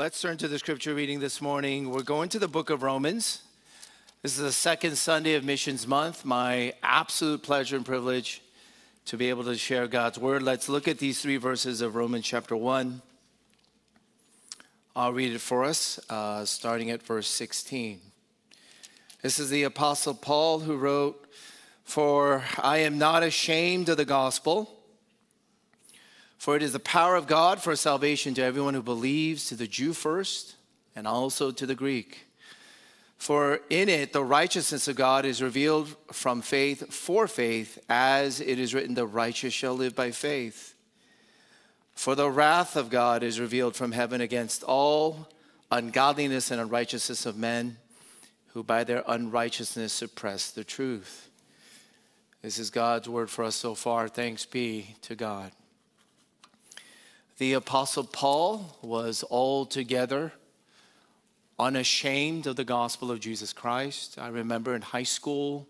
Let's turn to the scripture reading this morning. We're going to the book of Romans. This is the second Sunday of Missions Month. My absolute pleasure and privilege to be able to share God's word. Let's look at these three verses of Romans chapter 1. I'll read it for us, uh, starting at verse 16. This is the Apostle Paul who wrote, For I am not ashamed of the gospel for it is the power of God for salvation to everyone who believes, to the Jew first, and also to the Greek. For in it the righteousness of God is revealed from faith for faith, as it is written, the righteous shall live by faith. For the wrath of God is revealed from heaven against all ungodliness and unrighteousness of men who by their unrighteousness suppress the truth. This is God's word for us so far. Thanks be to God. The Apostle Paul was altogether unashamed of the gospel of Jesus Christ. I remember in high school,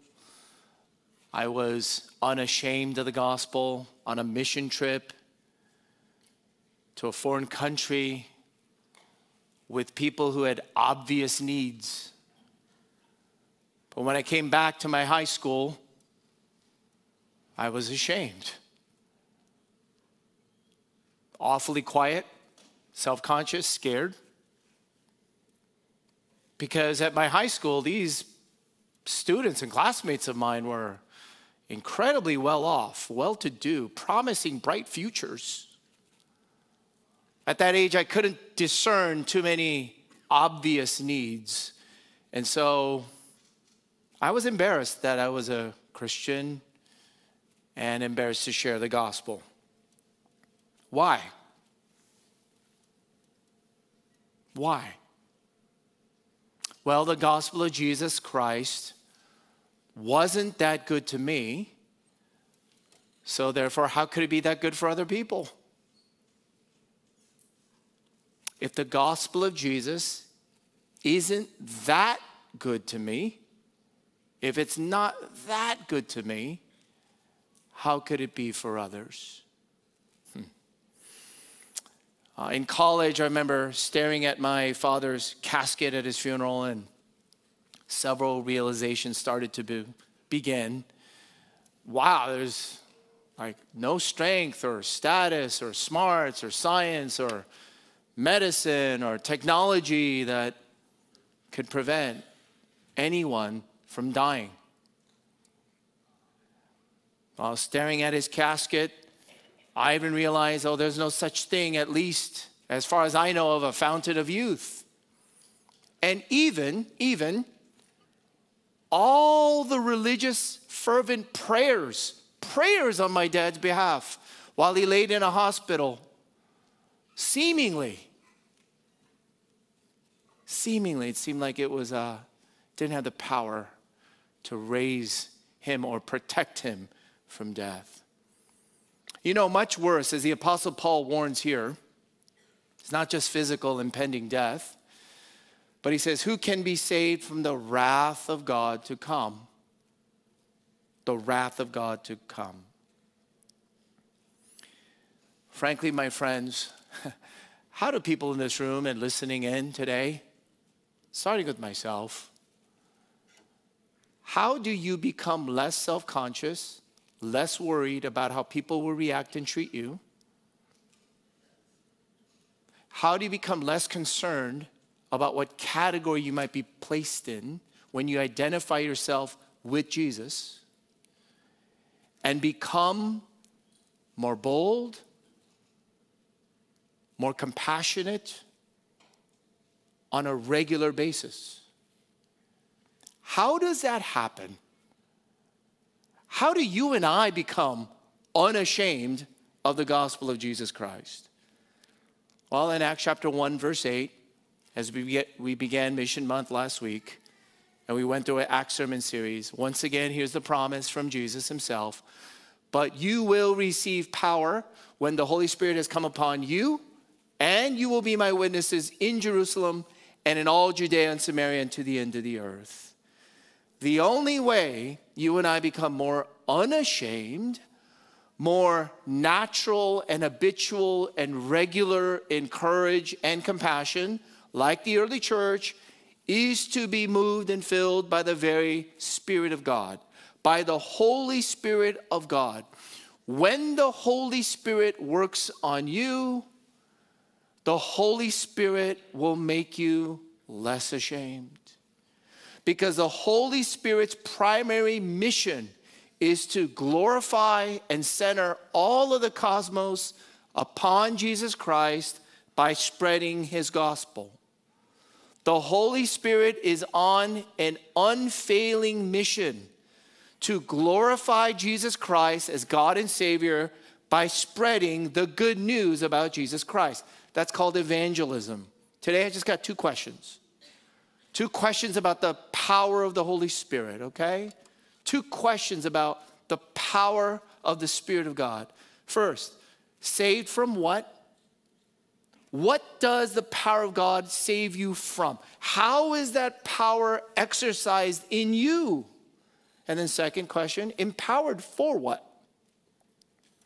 I was unashamed of the gospel on a mission trip to a foreign country with people who had obvious needs. But when I came back to my high school, I was ashamed awfully quiet, self conscious, scared. Because at my high school, these students and classmates of mine were incredibly well off, well to do, promising bright futures. At that age, I couldn't discern too many obvious needs. And so I was embarrassed that I was a Christian and embarrassed to share the gospel. Why? Why? Well, the gospel of Jesus Christ wasn't that good to me. So, therefore, how could it be that good for other people? If the gospel of Jesus isn't that good to me, if it's not that good to me, how could it be for others? Uh, in college, I remember staring at my father's casket at his funeral, and several realizations started to be, begin. Wow, there's like no strength or status or smarts or science or medicine or technology that could prevent anyone from dying. While staring at his casket, I even realized, oh, there's no such thing, at least as far as I know of, a fountain of youth. And even, even, all the religious, fervent prayers, prayers on my dad's behalf while he laid in a hospital, seemingly, seemingly, it seemed like it was, uh, didn't have the power to raise him or protect him from death. You know, much worse, as the Apostle Paul warns here, it's not just physical impending death, but he says, Who can be saved from the wrath of God to come? The wrath of God to come. Frankly, my friends, how do people in this room and listening in today, starting with myself, how do you become less self conscious? Less worried about how people will react and treat you? How do you become less concerned about what category you might be placed in when you identify yourself with Jesus? And become more bold, more compassionate on a regular basis. How does that happen? How do you and I become unashamed of the gospel of Jesus Christ? Well, in Acts chapter 1, verse 8, as we, began Mission Month last week, and we went through an Acts sermon series, once again, here's the promise from Jesus himself. But you will receive power when the Holy Spirit has come upon you, and you will be my witnesses in Jerusalem and in all Judea and Samaria and to the end of the earth. The only way you and I become more unashamed more natural and habitual and regular in courage and compassion, like the early church, is to be moved and filled by the very Spirit of God, by the Holy Spirit of God. When the Holy Spirit works on you, the Holy Spirit will make you less ashamed. Because the Holy Spirit's primary mission is to glorify and center all of the cosmos upon Jesus Christ by spreading his gospel. The Holy Spirit is on an unfailing mission to glorify Jesus Christ as God and Savior by spreading the good news about Jesus Christ. That's called evangelism. Today I just got two questions. Two questions about the power of the Holy Spirit, okay? two questions about the power of the Spirit of God. First, saved from what? What does the power of God save you from? How is that power exercised in you? And then, second question, empowered for what?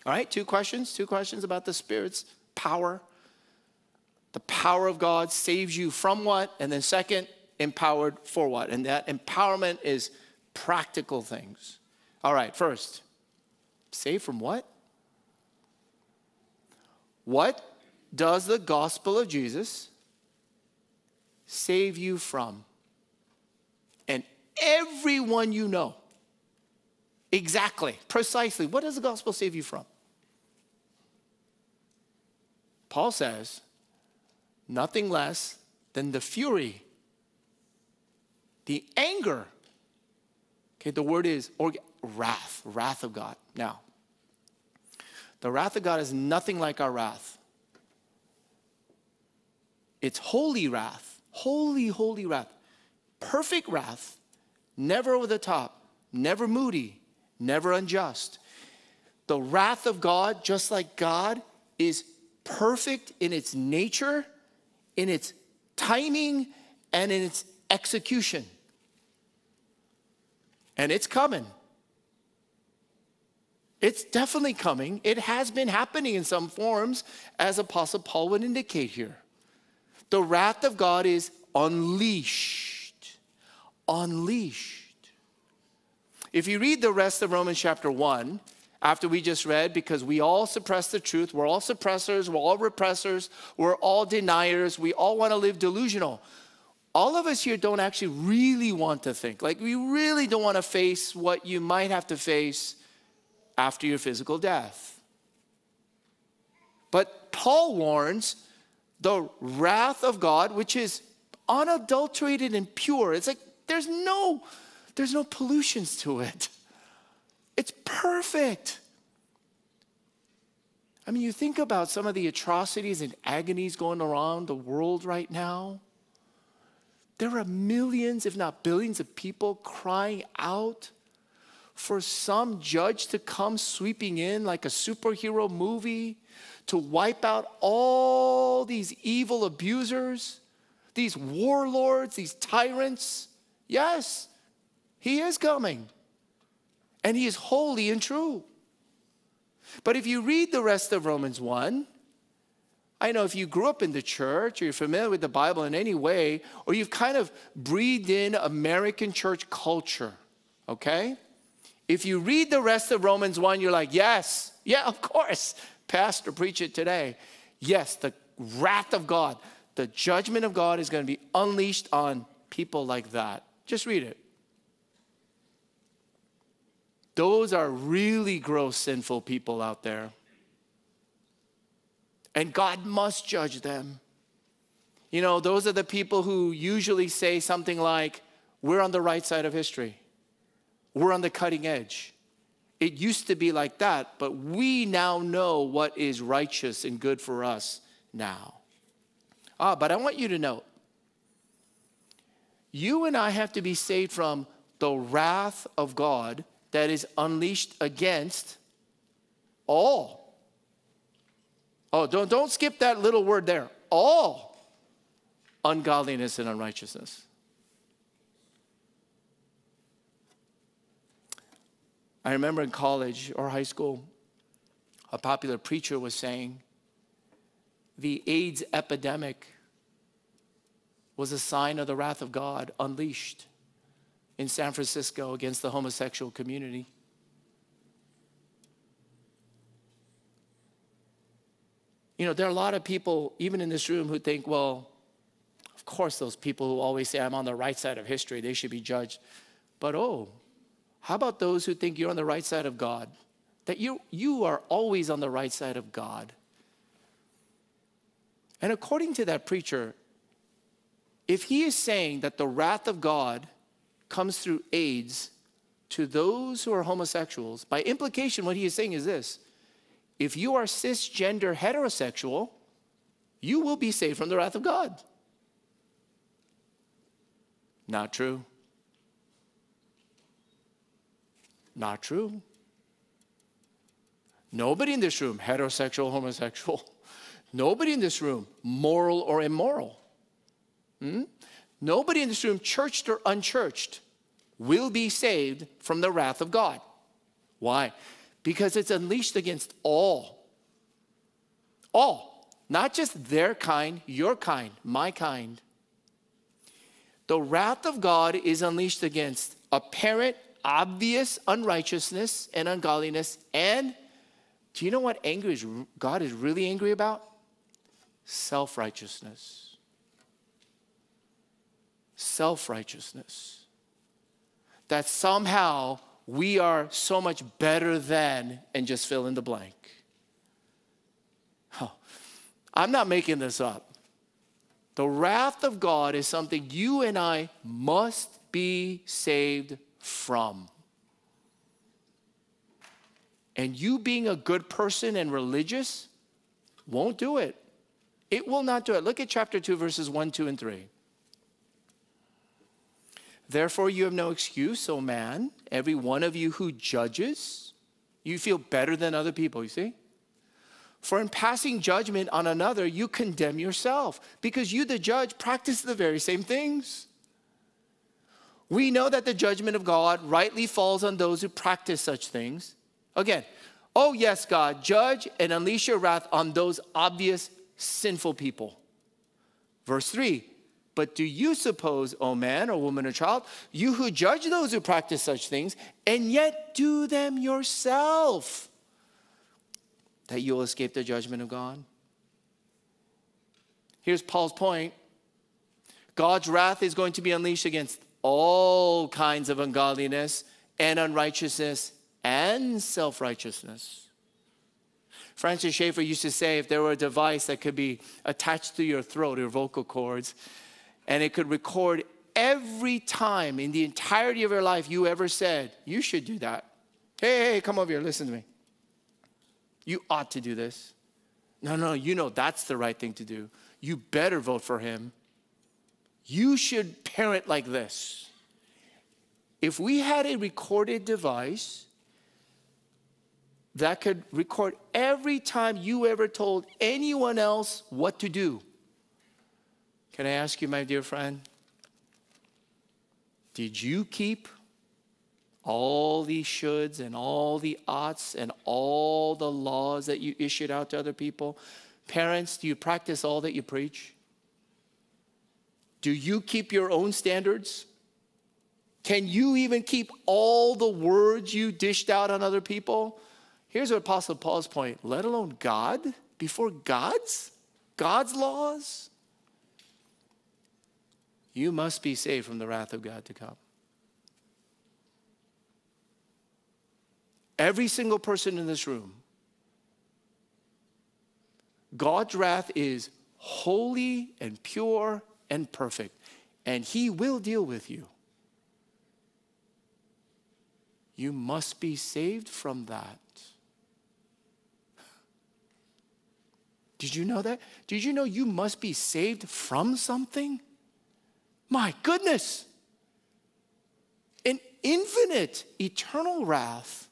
All right, two questions, two questions about the Spirit's power. The power of God saves you from what? And then, second, empowered for what? And that empowerment is practical things. All right, first, save from what? What does the gospel of Jesus save you from? And everyone you know, exactly, precisely, what does the gospel save you from? Paul says, nothing less than the fury, the anger Okay, the word is orga- wrath, wrath of God. Now, the wrath of God is nothing like our wrath. It's holy wrath, holy, holy wrath, perfect wrath, never over the top, never moody, never unjust. The wrath of God, just like God, is perfect in its nature, in its timing, and in its execution. And it's coming. It's definitely coming. It has been happening in some forms, as Apostle Paul would indicate here. The wrath of God is unleashed. Unleashed. If you read the rest of Romans chapter 1, after we just read, because we all suppress the truth, we're all suppressors, we're all repressors, we're all deniers, we all want to live delusional all of us here don't actually really want to think. Like, we really don't want to face what you might have to face after your physical death. But Paul warns the wrath of God, which is unadulterated and pure. It's like there's no there's no pollutions to it. It's perfect. I mean, you think about some of the atrocities and agonies going around the world right now. There are millions, if not billions, of people crying out for some judge to come sweeping in like a superhero movie to wipe out all these evil abusers, these warlords, these tyrants. Yes, he is coming. And he is holy and true. But if you read the rest of Romans 1, I know if you grew up in the church or you're familiar with the Bible in any way, or you've kind of breathed in American church culture, okay? If you read the rest of Romans 1, you're like, yes, yeah, of course. Pastor, preach it today. Yes, the wrath of God, the judgment of God is going to be unleashed on people like that. Just read it. Those are really gross, sinful people out there and God must judge them. You know, those are the people who usually say something like, We're on the right side of history, we're on the cutting edge. It used to be like that, but we now know what is righteous and good for us now. Ah, but I want you to know you and I have to be saved from the wrath of God that is unleashed against all Oh, don't, don't skip that little word there. All ungodliness and unrighteousness. I remember in college or high school, a popular preacher was saying the AIDS epidemic was a sign of the wrath of God unleashed in San Francisco against the homosexual community. You know, there are a lot of people, even in this room, who think, well, of course, those people who always say, I'm on the right side of history, they should be judged. But oh, how about those who think you're on the right side of God? That you, you are always on the right side of God. And according to that preacher, if he is saying that the wrath of God comes through AIDS to those who are homosexuals, by implication, what he is saying is this if you are cisgender heterosexual, you will be saved from the wrath of God. Not true. Not true. Nobody in this room, heterosexual, homosexual, nobody in this room, moral or immoral. Hmm? Nobody in this room, churched or unchurched, will be saved from the wrath of God. Why? Because it's unleashed against all. All. Not just their kind, your kind, my kind. The wrath of God is unleashed against apparent, obvious unrighteousness and ungodliness. And do you know what anger is, God is really angry about? Self righteousness. Self righteousness. That somehow we are so much better than, and just fill in the blank. Huh. I'm not making this up. The wrath of God is something you and I must be saved from. And you being a good person and religious won't do it. It will not do it. Look at chapter 2, verses 1, 2, and 3. Therefore, you have no excuse, O man, every one of you who judges. You feel better than other people, you see? For in passing judgment on another, you condemn yourself, because you, the judge, practice the very same things. We know that the judgment of God rightly falls on those who practice such things. Again, oh yes, God, judge and unleash your wrath on those obvious sinful people. Verse 3 But do you suppose, O man or woman or child, you who judge those who practice such things and yet do them yourself, that you'll escape the judgment of God? Here's Paul's point God's wrath is going to be unleashed against all kinds of ungodliness and unrighteousness and self righteousness. Francis Schaeffer used to say if there were a device that could be attached to your throat, your vocal cords, and it could record every time in the entirety of your life you ever said, You should do that. Hey, hey, come over here, listen to me. You ought to do this. No, no, you know that's the right thing to do. You better vote for him. You should parent like this. If we had a recorded device that could record every time you ever told anyone else what to do, can I ask you, my dear friend, did you keep all the shoulds and all the oughts and all the laws that you issued out to other people? Parents, do you practice all that you preach? Do you keep your own standards? Can you even keep all the words you dished out on other people? Here's what Apostle Paul's point let alone God before God's, God's laws. You must be saved from the wrath of God to come. Every single person in this room, God's wrath is holy and pure and perfect, and He will deal with you. You must be saved from that. Did you know that? Did you know you must be saved from something? My goodness. An infinite, eternal wrath.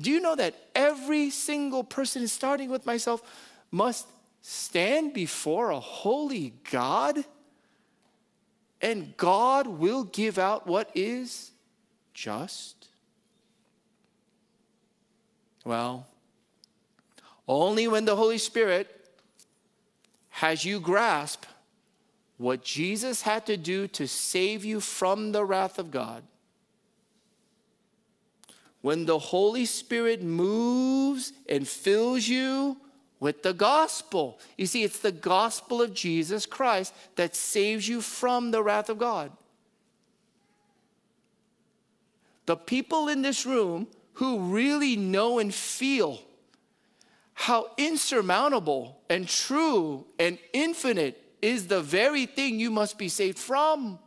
Do you know that every single person, starting with myself, must stand before a holy God, and God will give out what is just? Well, Only when the Holy Spirit has you grasp what Jesus had to do to save you from the wrath of God. When the Holy Spirit moves and fills you with the gospel. You see, it's the gospel of Jesus Christ that saves you from the wrath of God. The people in this room who really know and feel how insurmountable and true and infinite is the very thing you must be saved from.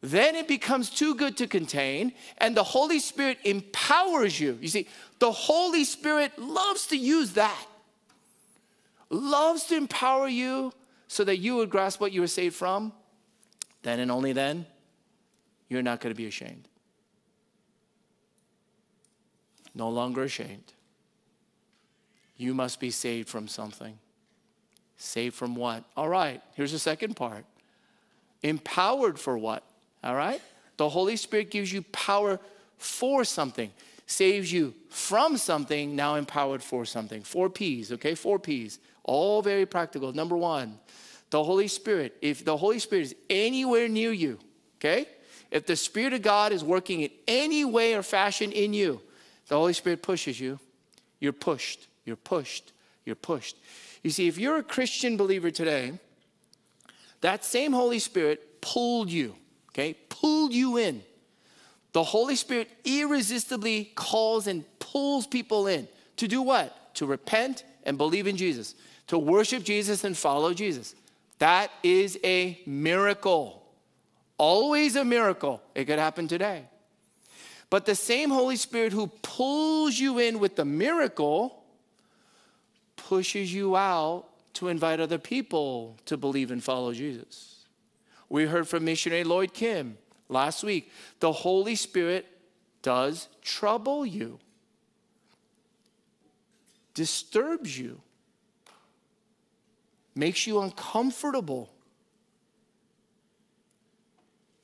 Then it becomes too good to contain, and the Holy Spirit empowers you. You see, the Holy Spirit loves to use that, loves to empower you so that you would grasp what you were saved from. Then and only then, you're not going to be ashamed. No longer ashamed. You must be saved from something. Saved from what? All right, here's the second part. Empowered for what? All right? The Holy Spirit gives you power for something, saves you from something, now empowered for something. Four P's, okay? Four P's. All very practical. Number one, the Holy Spirit. If the Holy Spirit is anywhere near you, okay? If the Spirit of God is working in any way or fashion in you, the Holy Spirit pushes you. You're pushed, you're pushed, you're pushed. You see, if you're a Christian believer today, that same Holy Spirit pulled you okay, pulled you in. The Holy Spirit irresistibly calls and pulls people in to do what? To repent and believe in Jesus, to worship Jesus and follow Jesus. That is a miracle. Always a miracle. It could happen today. But the same Holy Spirit who pulls you in with the miracle pushes you out to invite other people to believe and follow Jesus. We heard from missionary Lloyd Kim last week. The Holy Spirit does trouble you, disturbs you, makes you uncomfortable.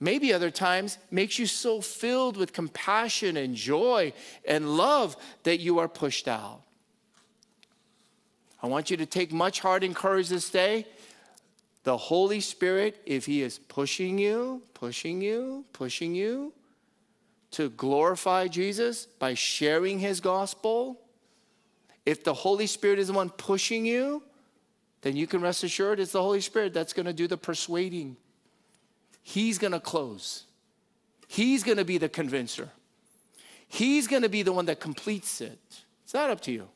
Maybe other times makes you so filled with compassion and joy and love that you are pushed out. I want you to take much heart and courage this day the Holy Spirit, if He is pushing you, pushing you, pushing you to glorify Jesus by sharing His gospel, if the Holy Spirit is the one pushing you, then you can rest assured it's the Holy Spirit that's going to do the persuading. He's going to close, He's going to be the convincer, He's going to be the one that completes it. It's not up to you.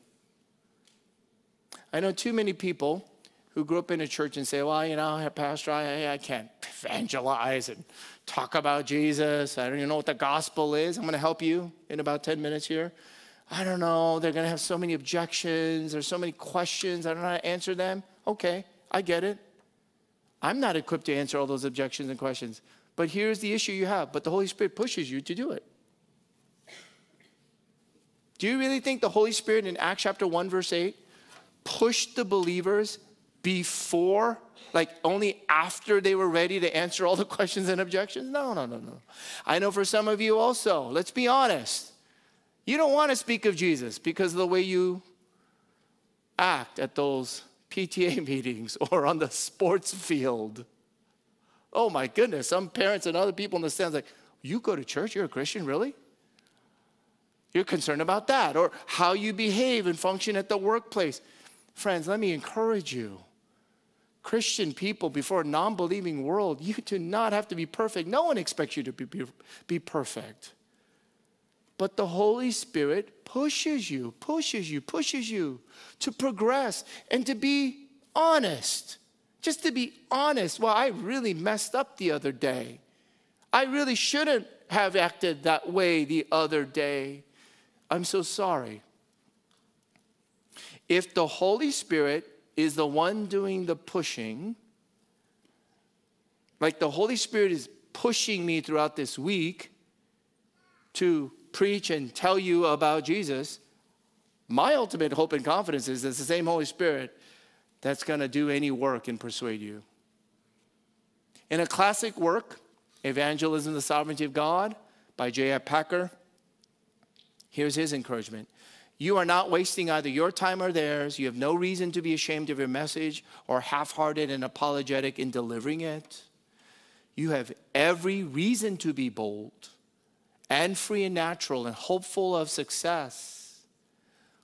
I know too many people who grew up in a church and say, well, you know, Pastor, I, I can't evangelize and talk about Jesus. I don't even know what the gospel is. I'm going to help you in about 10 minutes here. I don't know. They're going to have so many objections. There's so many questions. I don't know how to answer them. Okay, I get it. I'm not equipped to answer all those objections and questions. But here's the issue you have. But the Holy Spirit pushes you to do it. Do you really think the Holy Spirit in Acts chapter 1, verse 8, pushed the believers before, like only after they were ready to answer all the questions and objections? No, no, no, no. I know for some of you also, let's be honest. You don't want to speak of Jesus because of the way you act at those PTA meetings or on the sports field. Oh my goodness, some parents and other people in the stands like, you go to church, you're a Christian, really? You're concerned about that, or how you behave and function at the workplace. Friends, let me encourage you. Christian people before a non believing world, you do not have to be perfect. No one expects you to be, be, be perfect. But the Holy Spirit pushes you, pushes you, pushes you to progress and to be honest. Just to be honest. Well, I really messed up the other day. I really shouldn't have acted that way the other day. I'm so sorry. If the Holy Spirit is the one doing the pushing. Like the Holy Spirit is pushing me throughout this week to preach and tell you about Jesus. My ultimate hope and confidence is it's the same Holy Spirit that's going to do any work and persuade you. In a classic work, Evangelism, the Sovereignty of God, by J.F. Packer, here's his encouragement You are not wasting either your time or theirs. You have no reason to be ashamed of your message or half hearted and apologetic in delivering it. You have every reason to be bold and free and natural and hopeful of success.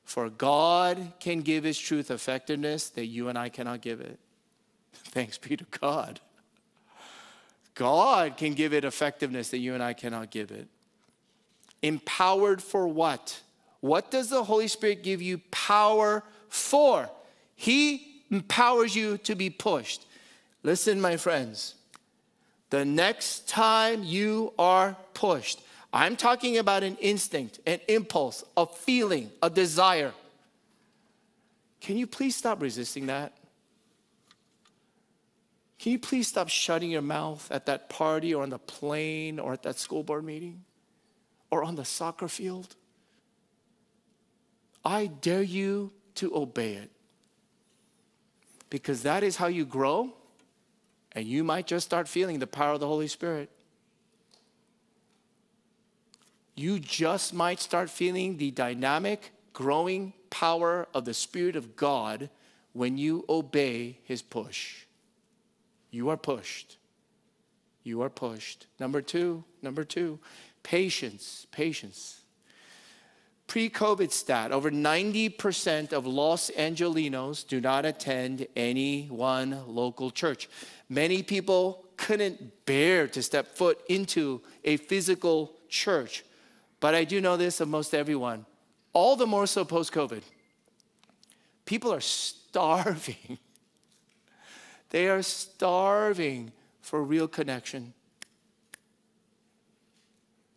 For God can give His truth effectiveness that you and I cannot give it. Thanks be to God. God can give it effectiveness that you and I cannot give it. Empowered for what? What does the Holy Spirit give you power for? He empowers you to be pushed. Listen, my friends, the next time you are pushed, I'm talking about an instinct, an impulse, a feeling, a desire. Can you please stop resisting that? Can you please stop shutting your mouth at that party or on the plane or at that school board meeting or on the soccer field? I dare you to obey it because that is how you grow, and you might just start feeling the power of the Holy Spirit. You just might start feeling the dynamic, growing power of the Spirit of God when you obey His push. You are pushed. You are pushed. Number two, number two, patience, patience. Pre COVID stat over 90% of Los Angelenos do not attend any one local church. Many people couldn't bear to step foot into a physical church. But I do know this of most everyone, all the more so post COVID. People are starving they are starving for real connection,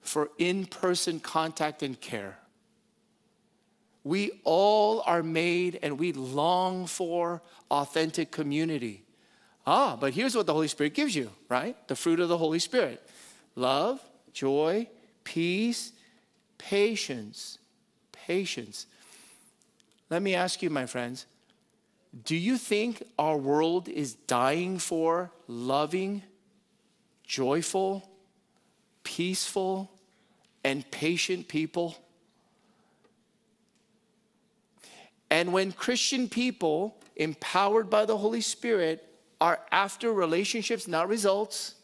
for in person contact and care. We all are made and we long for authentic community. Ah, but here's what the Holy Spirit gives you, right? The fruit of the Holy Spirit love, joy, peace, patience. Patience. Let me ask you, my friends do you think our world is dying for loving, joyful, peaceful, and patient people? And when Christian people, empowered by the Holy Spirit, are after relationships, not results,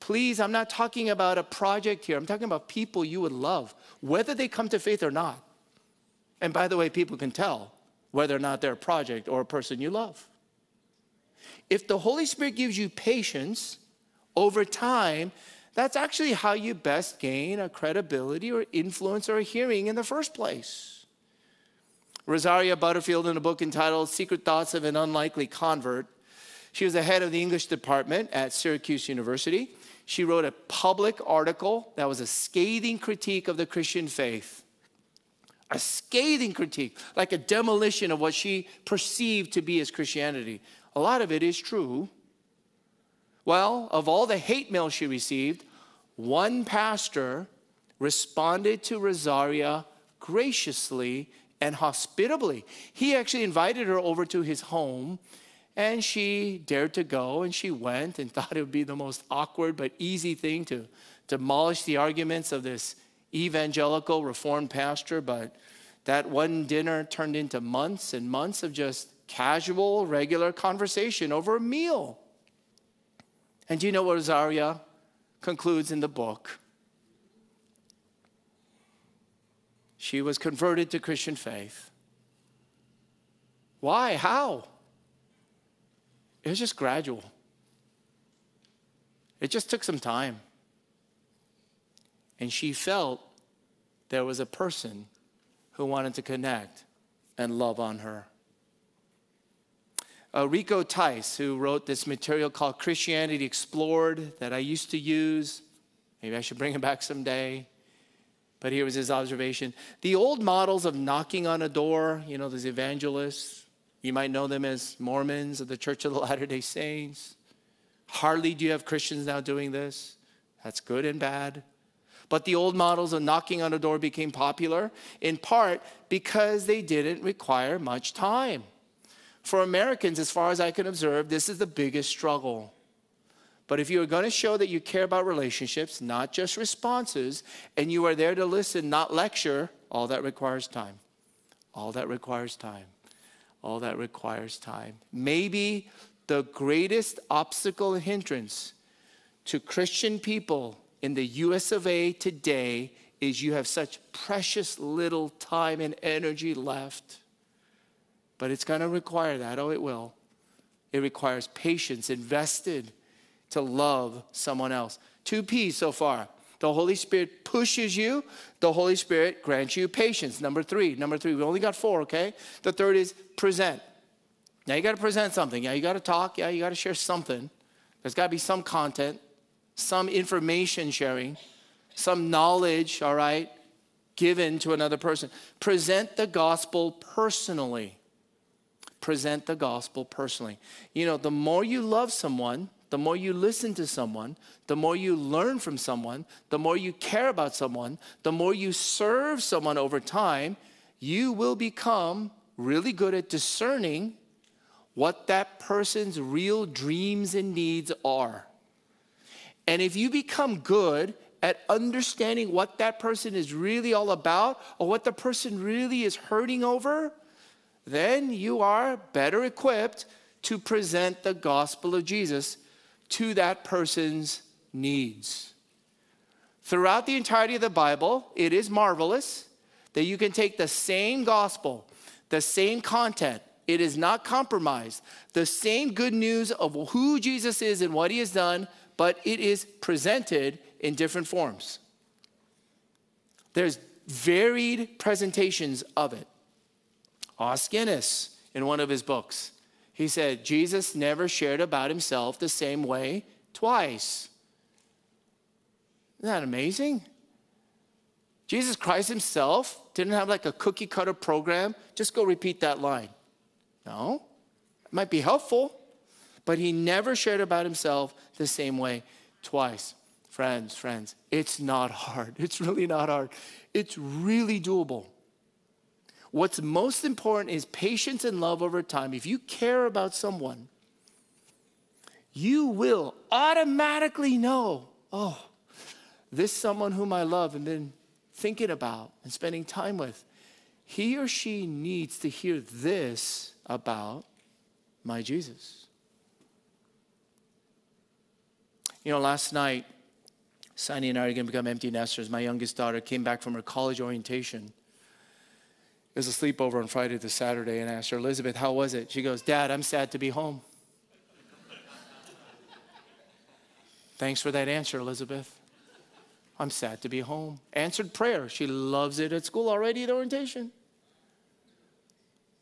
please, I'm not talking about a project here. I'm talking about people you would love, whether they come to faith or not. And by the way, people can tell whether or not they're a project or a person you love. If the Holy Spirit gives you patience over time, that's actually how you best gain a credibility or influence or a hearing in the first place. Rosaria Butterfield, in a book entitled Secret Thoughts of an Unlikely Convert, she was the head of the English department at Syracuse University. She wrote a public article that was a scathing critique of the Christian faith a scathing critique, like a demolition of what she perceived to be as Christianity. A lot of it is true. Well, of all the hate mail she received, one pastor responded to Rosaria graciously and hospitably. He actually invited her over to his home, and she dared to go, and she went and thought it would be the most awkward but easy thing to demolish the arguments of this evangelical reformed pastor, but that one dinner turned into months and months of just casual, regular conversation over a meal. And do you know what Rosaria concludes in the book? She was converted to Christian faith. Why? How? It was just gradual. It just took some time. And she felt there was a person who wanted to connect and love on her. Uh, Rico Tice, who wrote this material called Christianity Explored that I used to use, maybe I should bring it back someday. But here was his observation. The old models of knocking on a door, you know, those evangelists, you might know them as Mormons of the Church of the Latter day Saints. Hardly do you have Christians now doing this. That's good and bad. But the old models of knocking on a door became popular in part because they didn't require much time. For Americans, as far as I can observe, this is the biggest struggle. But if you are going to show that you care about relationships, not just responses, and you are there to listen, not lecture, all that requires time. All that requires time. All that requires time. Maybe the greatest obstacle and hindrance to Christian people in the US of A today is you have such precious little time and energy left. But it's going to require that. Oh, it will. It requires patience invested to love someone else. Two P's so far. The Holy Spirit pushes you, the Holy Spirit grants you patience. Number three, number three, we only got four, okay? The third is present. Now you got to present something. Yeah, you got to talk. Yeah, you got to share something. There's got to be some content, some information sharing, some knowledge, all right, given to another person. Present the gospel personally. Present the gospel personally. You know, the more you love someone, the more you listen to someone, the more you learn from someone, the more you care about someone, the more you serve someone over time, you will become really good at discerning what that person's real dreams and needs are. And if you become good at understanding what that person is really all about or what the person really is hurting over, then you are better equipped to present the gospel of Jesus to that person's needs. Throughout the entirety of the Bible, it is marvelous that you can take the same gospel, the same content, it is not compromised, the same good news of who Jesus is and what he has done, but it is presented in different forms. There's varied presentations of it. Os Guinness, in one of his books, he said, Jesus never shared about himself the same way twice. Isn't that amazing? Jesus Christ himself didn't have like a cookie cutter program. Just go repeat that line. No, it might be helpful, but he never shared about himself the same way twice. Friends, friends, it's not hard. It's really not hard. It's really doable. What's most important is patience and love over time. If you care about someone, you will automatically know oh, this someone whom I love and been thinking about and spending time with, he or she needs to hear this about my Jesus. You know, last night, Sunny and I are going to become empty nesters. My youngest daughter came back from her college orientation was a sleepover on Friday to Saturday, and I asked her, Elizabeth, how was it? She goes, Dad, I'm sad to be home. Thanks for that answer, Elizabeth. I'm sad to be home. Answered prayer. She loves it at school already at orientation.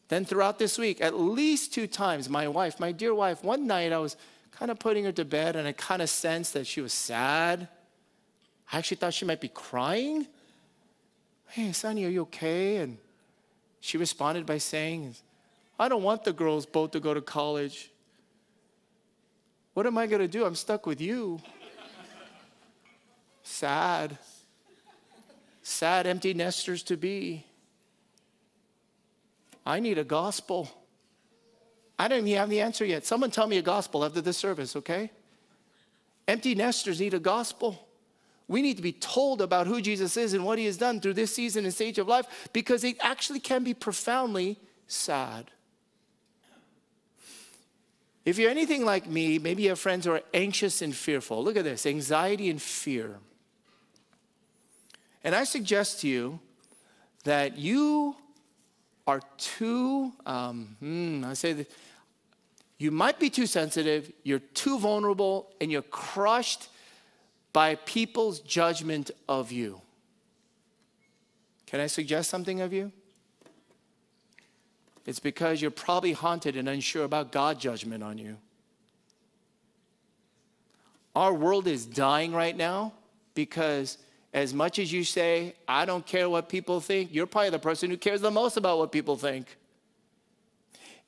Then throughout this week, at least two times, my wife, my dear wife, one night I was kind of putting her to bed and I kind of sensed that she was sad. I actually thought she might be crying. Hey, Sunny, are you okay? And she responded by saying, I don't want the girls both to go to college. What am I going to do? I'm stuck with you. Sad. Sad, empty nesters to be. I need a gospel. I don't even have the answer yet. Someone tell me a gospel after this service, okay? Empty nesters need a gospel. We need to be told about who Jesus is and what he has done through this season and stage of life because it actually can be profoundly sad. If you're anything like me, maybe you have friends who are anxious and fearful. Look at this anxiety and fear. And I suggest to you that you are too, um, hmm, I say that you might be too sensitive, you're too vulnerable, and you're crushed by people's judgment of you. Can I suggest something of you? It's because you're probably haunted and unsure about God's judgment on you. Our world is dying right now because, as much as you say, I don't care what people think, you're probably the person who cares the most about what people think.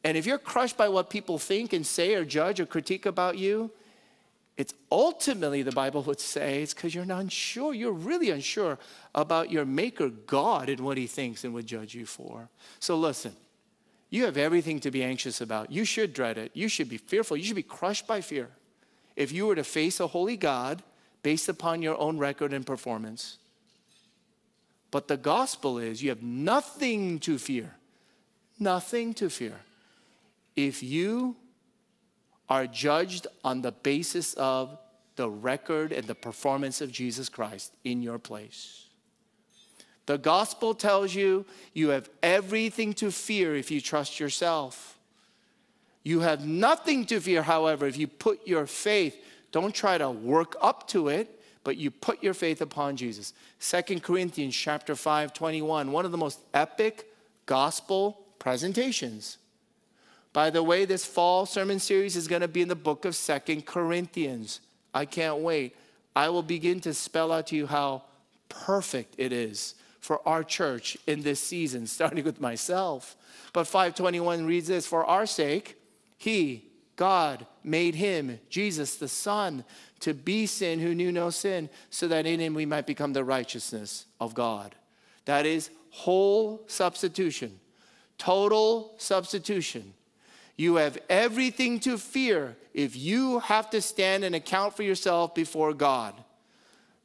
And if you're crushed by what people think and say or judge or critique about you, it's ultimately, the Bible would say, it's because you're not unsure. You're really unsure about your Maker God and what He thinks and would judge you for. So listen, you have everything to be anxious about. You should dread it. You should be fearful. You should be crushed by fear if you were to face a holy God based upon your own record and performance. But the gospel is you have nothing to fear. Nothing to fear. If you are judged on the basis of the record and the performance of Jesus Christ in your place. The gospel tells you you have everything to fear if you trust yourself. You have nothing to fear, however, if you put your faith, don't try to work up to it, but you put your faith upon Jesus. Second Corinthians chapter 5, 21, one of the most epic gospel presentations. By the way, this fall sermon series is going to be in the book of Second Corinthians. I can't wait. I will begin to spell out to you how perfect it is for our church in this season, starting with myself. But 521 reads this For our sake, He, God, made Him, Jesus the Son, to be sin who knew no sin, so that in Him we might become the righteousness of God. That is whole substitution, total substitution. You have everything to fear if you have to stand and account for yourself before God.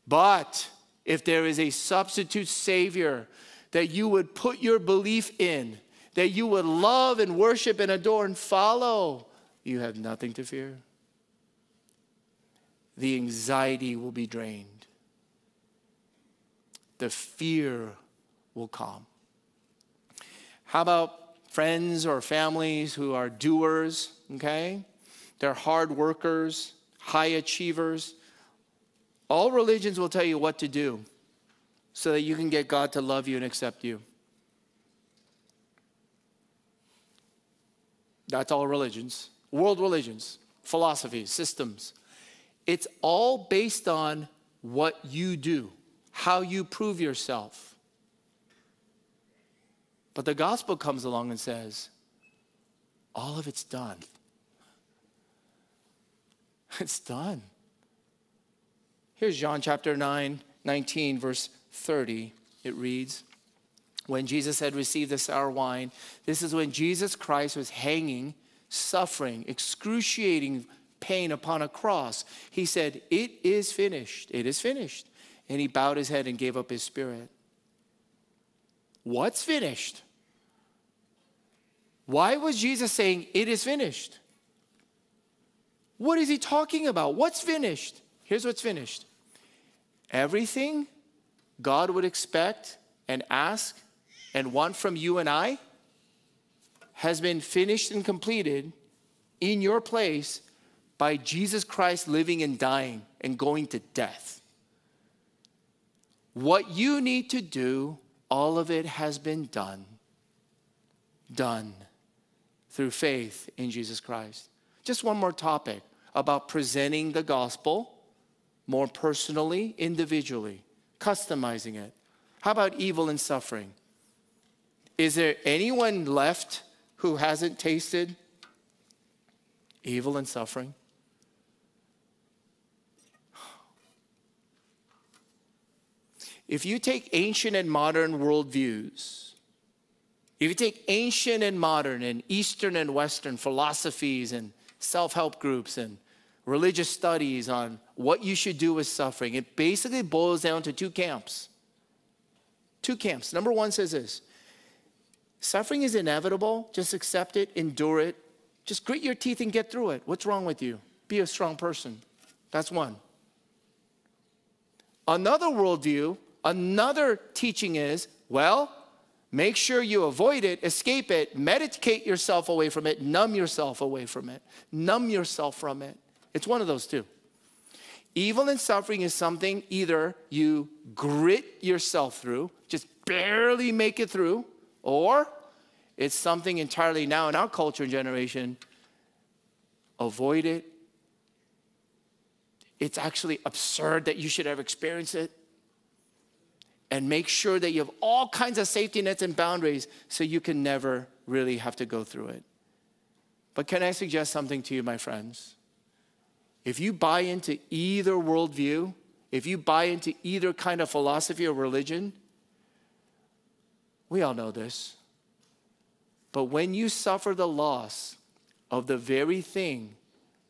But if there is a substitute Savior that you would put your belief in, that you would love and worship and adore and follow, you have nothing to fear. The anxiety will be drained, the fear will calm. How about friends or families who are doers, okay? They're hard workers, high achievers. All religions will tell you what to do so that you can get God to love you and accept you. That's all religions, world religions, philosophies, systems. It's all based on what you do, how you prove yourself. But the gospel comes along and says, all of it's done. It's done. Here's John chapter 9, 19, verse 30. It reads, When Jesus had received the sour wine, this is when Jesus Christ was hanging, suffering, excruciating pain upon a cross. He said, It is finished. It is finished. And he bowed his head and gave up his spirit. What's finished? Why was Jesus saying, It is finished? What is he talking about? What's finished? Here's what's finished Everything God would expect and ask and want from you and I has been finished and completed in your place by Jesus Christ living and dying and going to death. What you need to do, all of it has been done. Done through faith in Jesus Christ. Just one more topic about presenting the gospel more personally, individually, customizing it. How about evil and suffering? Is there anyone left who hasn't tasted evil and suffering? If you take ancient and modern worldviews, if you take ancient and modern and Eastern and Western philosophies and self help groups and religious studies on what you should do with suffering. It basically boils down to two camps. Two camps. Number one says this suffering is inevitable, just accept it, endure it, just grit your teeth and get through it. What's wrong with you? Be a strong person. That's one. Another worldview, another teaching is well, Make sure you avoid it, escape it, medicate yourself away from it, numb yourself away from it, numb yourself from it. It's one of those two. Evil and suffering is something either you grit yourself through, just barely make it through, or it's something entirely now in our culture and generation, avoid it. It's actually absurd that you should ever experience it and make sure that you have all kinds of safety nets and boundaries so you can never really have to go through it. But can I suggest something to you, my friends? If you buy into either worldview, if you buy into either kind of philosophy or religion, we all know this. But when you suffer the loss of the very thing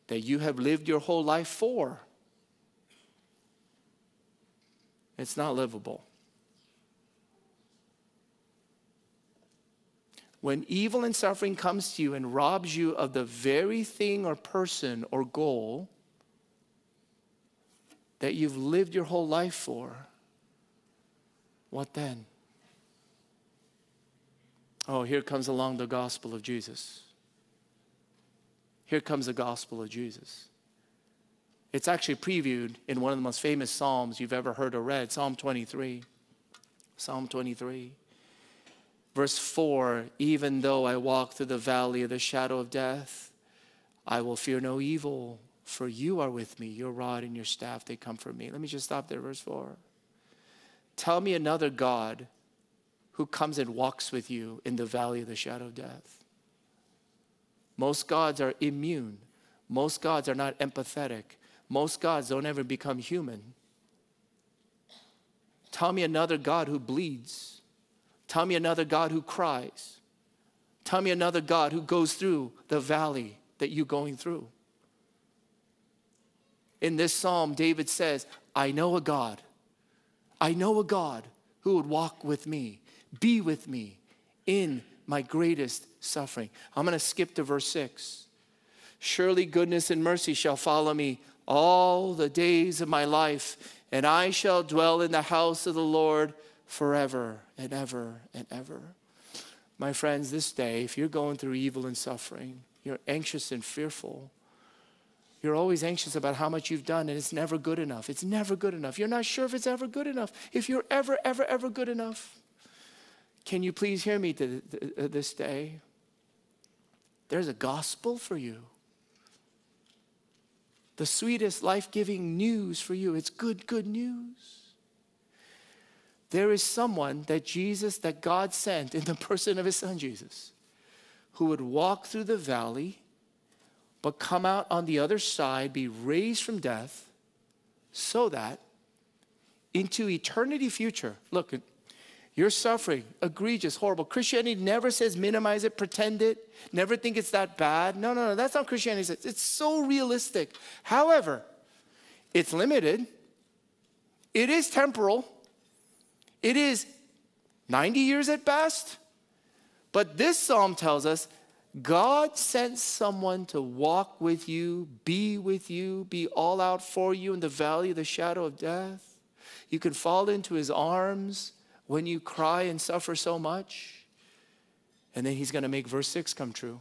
that you have lived your whole life for, it's not livable. When evil and suffering comes to you and robs you of the very thing or person or goal that you've lived your whole life for, what then? Oh, here comes along the gospel of Jesus. Here comes the gospel of Jesus. It's actually previewed in one of the most famous Psalms you've ever heard or read, Psalm 23. Psalm 23. Verse 4 Even though I walk through the valley of the shadow of death, I will fear no evil, for you are with me. Your rod and your staff, they comfort me. Let me just stop there, verse 4. Tell me another God who comes and walks with you in the valley of the shadow of death. Most gods are immune. Most gods are not empathetic. Most gods don't ever become human. Tell me another God who bleeds. Tell me another God who cries. Tell me another God who goes through the valley that you're going through. In this psalm, David says, I know a God. I know a God who would walk with me, be with me in my greatest suffering. I'm going to skip to verse 6. Surely goodness and mercy shall follow me all the days of my life, and I shall dwell in the house of the Lord forever and ever and ever. My friends, this day, if you're going through evil and suffering, you're anxious and fearful. You're always anxious about how much you've done, and it's never good enough. It's never good enough. You're not sure if it's ever good enough, if you're ever, ever, ever good enough. Can you please hear me to uh, this day? There's a gospel for you the sweetest, life giving news for you. It's good, good news. There is someone that Jesus, that God sent in the person of his son Jesus, who would walk through the valley, but come out on the other side, be raised from death, so that into eternity future, look, you're suffering, egregious, horrible. Christianity never says minimize it, pretend it, never think it's that bad. No, no, no, that's not Christianity says. It's so realistic. However, it's limited, it is temporal, it is 90 years at best. But this psalm tells us God sent someone to walk with you, be with you, be all out for you in the valley of the shadow of death. You can fall into his arms when you cry and suffer so much. And then he's going to make verse 6 come true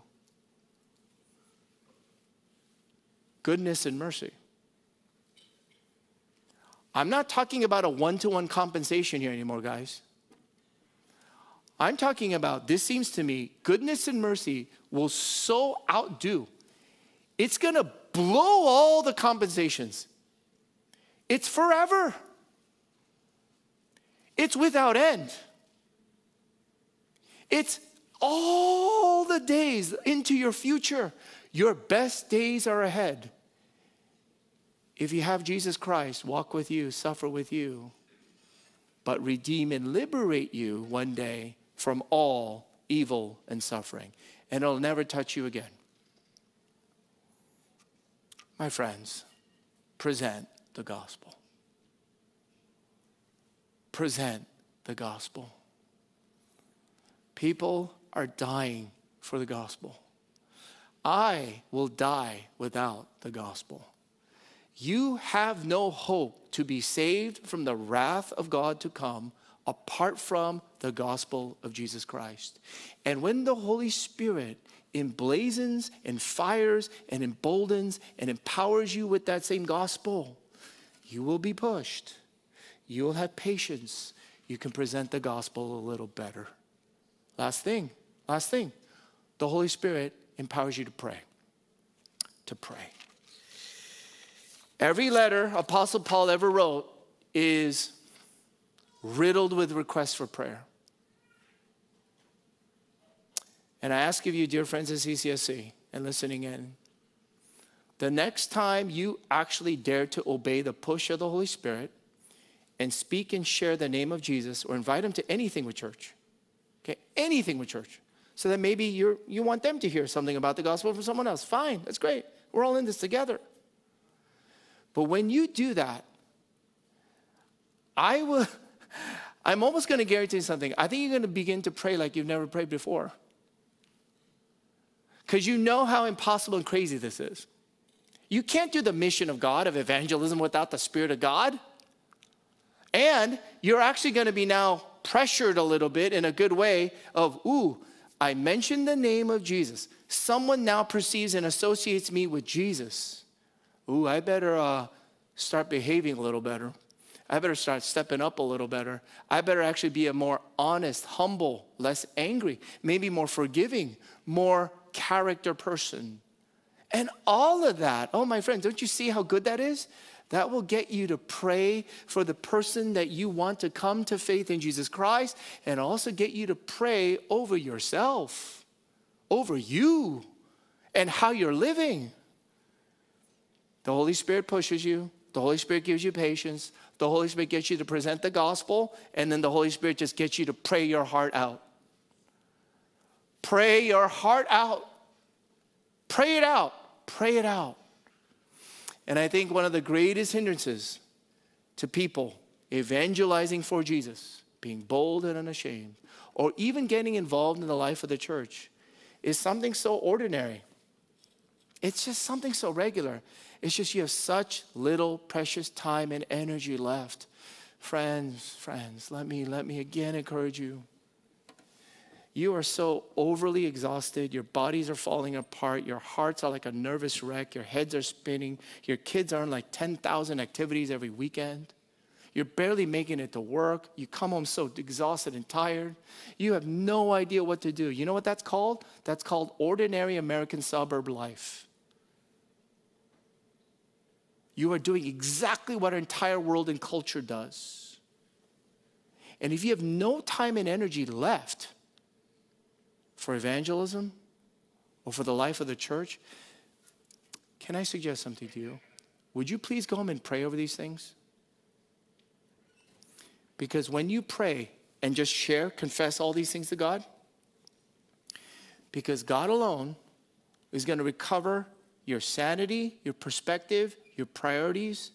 goodness and mercy. I'm not talking about a one to one compensation here anymore, guys. I'm talking about, this seems to me, goodness and mercy will so outdo. It's gonna blow all the compensations. It's forever. It's without end. It's all the days into your future. Your best days are ahead. If you have Jesus Christ walk with you, suffer with you, but redeem and liberate you one day from all evil and suffering, and it'll never touch you again. My friends, present the gospel present the gospel. People are dying for the gospel. I will die without the gospel. You have no hope to be saved from the wrath of God to come apart from the gospel of Jesus Christ. And when the Holy Spirit emblazons and fires and emboldens and empowers you with that same gospel, you will be pushed you will have patience. You can present the gospel a little better. Last thing, last thing. The Holy Spirit empowers you to pray. To pray. Every letter Apostle Paul ever wrote is riddled with requests for prayer. And I ask of you, dear friends at CCSC and listening in, the next time you actually dare to obey the push of the Holy Spirit, and speak and share the name of Jesus or invite them to anything with church. Okay, anything with church. So that maybe you you want them to hear something about the gospel from someone else. Fine, that's great. We're all in this together. But when you do that, I will, I'm almost going to guarantee something. I think you're going to begin to pray like you've never prayed before. because you know how impossible and crazy this is. You can't do the mission of God of evangelism without the Spirit of God. And you're actually going to be now pressured a little bit in a good way of, ooh, I mentioned the name of Jesus. Someone now perceives and associates me with Jesus. Ooh, I better uh, start behaving a little better. I better start stepping up a little better. I better actually be a more honest, humble, less angry, maybe more forgiving, more character person. And all of that, oh, my friend, don't you see how good that is? That will get you to pray for the person that you want to come to faith in Jesus Christ and also get you to pray over yourself, over you, and how you're living. The Holy Spirit pushes you, the Holy Spirit gives you patience, the Holy Spirit gets you to present the gospel, and then the Holy Spirit just gets you to pray your heart out. Pray your heart out. Pray it out. Pray it out. And I think one of the greatest hindrances to people evangelizing for Jesus, being bold and unashamed, or even getting involved in the life of the church is something so ordinary. It's just something so regular. It's just you have such little precious time and energy left. Friends, friends, let me let me again encourage you. You are so overly exhausted. Your bodies are falling apart. Your hearts are like a nervous wreck. Your heads are spinning. Your kids are on like 10,000 activities every weekend. You're barely making it to work. You come home so exhausted and tired. You have no idea what to do. You know what that's called? That's called ordinary American suburb life. You are doing exactly what our entire world and culture does. And if you have no time and energy left, for evangelism or for the life of the church, can I suggest something to you? Would you please go home and pray over these things? Because when you pray and just share, confess all these things to God, because God alone is going to recover your sanity, your perspective, your priorities,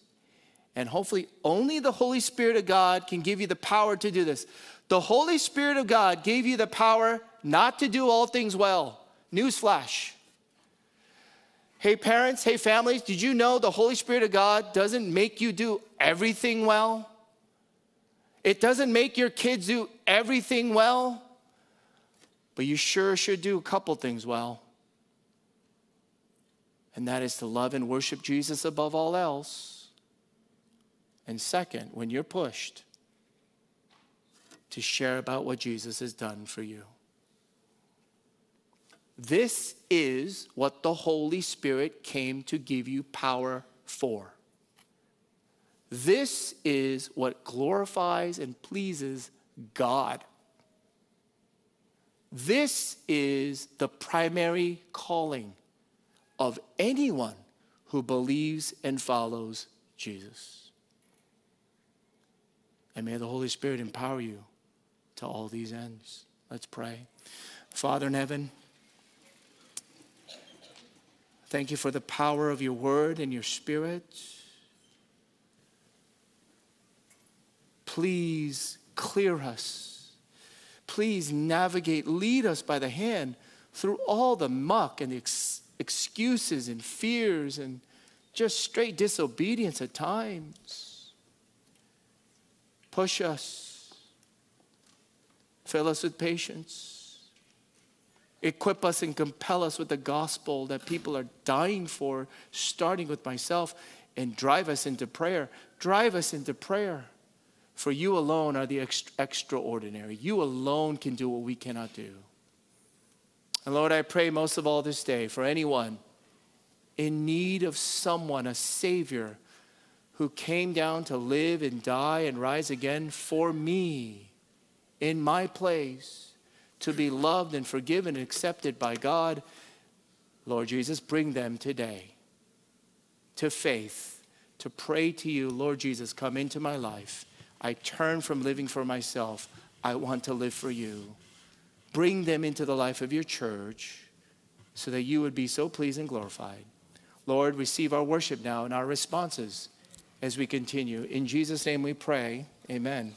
and hopefully only the Holy Spirit of God can give you the power to do this. The Holy Spirit of God gave you the power not to do all things well. Newsflash. Hey, parents, hey, families, did you know the Holy Spirit of God doesn't make you do everything well? It doesn't make your kids do everything well, but you sure should do a couple things well. And that is to love and worship Jesus above all else. And second, when you're pushed, to share about what Jesus has done for you. This is what the Holy Spirit came to give you power for. This is what glorifies and pleases God. This is the primary calling of anyone who believes and follows Jesus. And may the Holy Spirit empower you to all these ends. Let's pray. Father in heaven, Thank you for the power of your word and your spirit. Please clear us. Please navigate, lead us by the hand through all the muck and the excuses and fears and just straight disobedience at times. Push us, fill us with patience equip us and compel us with the gospel that people are dying for, starting with myself, and drive us into prayer. Drive us into prayer. For you alone are the ex- extraordinary. You alone can do what we cannot do. And Lord, I pray most of all this day for anyone in need of someone, a Savior, who came down to live and die and rise again for me in my place to be loved and forgiven and accepted by God, Lord Jesus, bring them today to faith, to pray to you, Lord Jesus, come into my life. I turn from living for myself. I want to live for you. Bring them into the life of your church so that you would be so pleased and glorified. Lord, receive our worship now and our responses as we continue. In Jesus' name we pray. Amen.